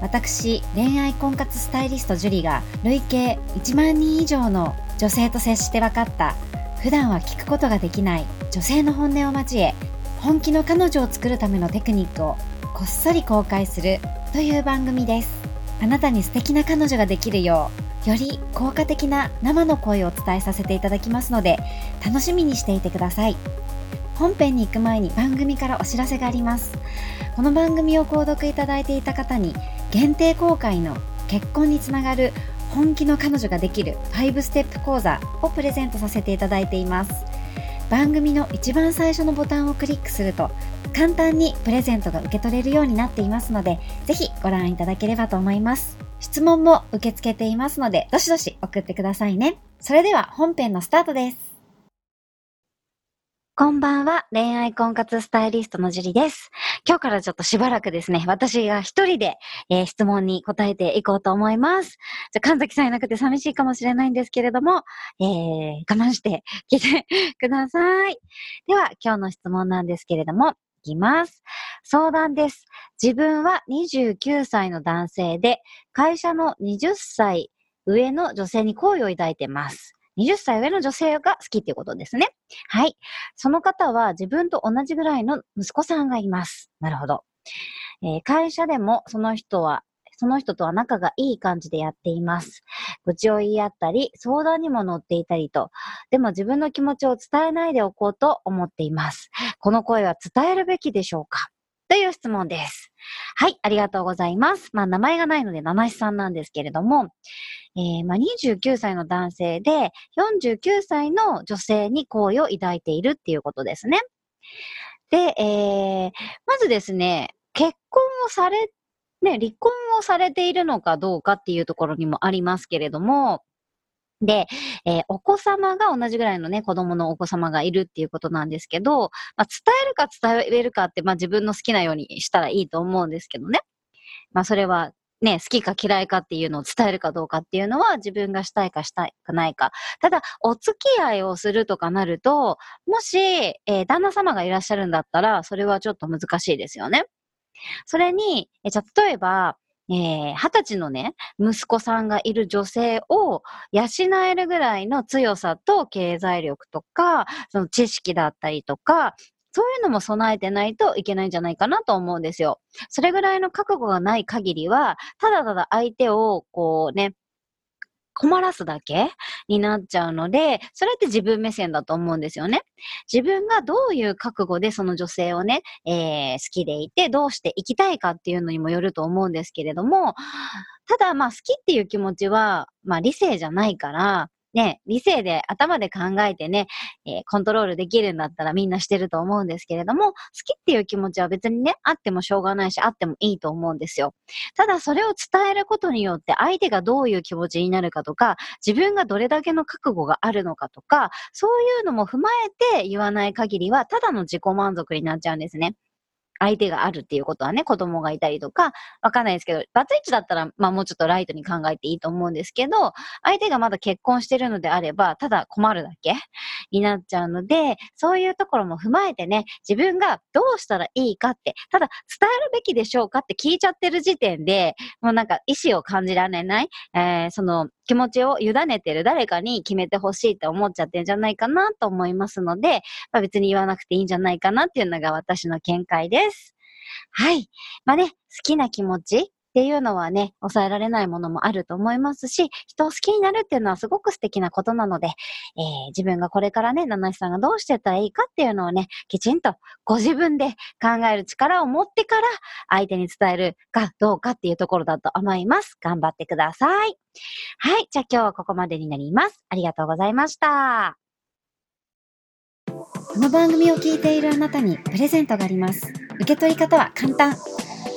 私恋愛婚活スタイリストジュリが累計1万人以上の女性と接して分かった。普段は聞くことができない女性の本音を交え本気の彼女を作るためのテクニックをこっそり公開するという番組です。あなたに素敵な彼女ができるようより効果的な生の声をお伝えさせていただきますので楽しみにしていてください。本編に行く前に番組からお知らせがあります。この番組を購読いただいていた方に限定公開の結婚につながる本気の彼女ができる5ステップ講座をプレゼントさせていただいています番組の一番最初のボタンをクリックすると簡単にプレゼントが受け取れるようになっていますのでぜひご覧いただければと思います質問も受け付けていますのでどしどし送ってくださいねそれでは本編のスタートですこんばんは。恋愛婚活スタイリストのジュリです。今日からちょっとしばらくですね、私が一人で、えー、質問に答えていこうと思います。じゃ、神崎さんいなくて寂しいかもしれないんですけれども、えー、我慢して聞いてください。では、今日の質問なんですけれども、いきます。相談です。自分は29歳の男性で、会社の20歳上の女性に好意を抱いてます。20歳上の女性が好きっていうことですね。はい。その方は自分と同じぐらいの息子さんがいます。なるほど。えー、会社でもその人はその人とは仲がいい感じでやっています。愚痴を言い合ったり、相談にも乗っていたりと、でも自分の気持ちを伝えないでおこうと思っています。この声は伝えるべきでしょうか？という質問です。はい、ありがとうございます。まあ、名前がないので、七七さんなんですけれども、えー、まあ、29歳の男性で、49歳の女性に好意を抱いているっていうことですね。で、えー、まずですね、結婚をされ、ね、離婚をされているのかどうかっていうところにもありますけれども、で、えー、お子様が同じぐらいのね、子供のお子様がいるっていうことなんですけど、まあ、伝えるか伝えるかって、まあ、自分の好きなようにしたらいいと思うんですけどね。まあ、それはね、好きか嫌いかっていうのを伝えるかどうかっていうのは自分がしたいかしたくないか。ただ、お付き合いをするとかなると、もし、えー、旦那様がいらっしゃるんだったら、それはちょっと難しいですよね。それに、えじゃ例えば、えー、二十歳のね、息子さんがいる女性を養えるぐらいの強さと経済力とか、その知識だったりとか、そういうのも備えてないといけないんじゃないかなと思うんですよ。それぐらいの覚悟がない限りは、ただただ相手をこうね、困らすだけになっちゃうので、それって自分目線だと思うんですよね。自分がどういう覚悟でその女性をね、えー、好きでいて、どうして生きたいかっていうのにもよると思うんですけれども、ただまあ好きっていう気持ちは、まあ理性じゃないから、ね、理性で頭で考えてね、えー、コントロールできるんだったらみんなしてると思うんですけれども、好きっていう気持ちは別にね、あってもしょうがないし、あってもいいと思うんですよ。ただそれを伝えることによって相手がどういう気持ちになるかとか、自分がどれだけの覚悟があるのかとか、そういうのも踏まえて言わない限りは、ただの自己満足になっちゃうんですね。相手があるっていうことはね、子供がいたりとか、わかんないですけど、バツイチだったら、まあもうちょっとライトに考えていいと思うんですけど、相手がまだ結婚してるのであれば、ただ困るだけになっちゃうので、そういうところも踏まえてね、自分がどうしたらいいかって、ただ伝えるべきでしょうかって聞いちゃってる時点で、もうなんか意思を感じられない、えー、その気持ちを委ねてる誰かに決めてほしいって思っちゃってるんじゃないかなと思いますので、まあ、別に言わなくていいんじゃないかなっていうのが私の見解です。はい。まあね、好きな気持ちっていうのはね、抑えられないものもあると思いますし、人を好きになるっていうのはすごく素敵なことなので、えー、自分がこれからね、七七さんがどうしてたらいいかっていうのをね、きちんとご自分で考える力を持ってから相手に伝えるかどうかっていうところだと思います。頑張ってください。はい。じゃあ今日はここまでになります。ありがとうございました。この番組を聞いているあなたにプレゼントがあります。受け取り方は簡単。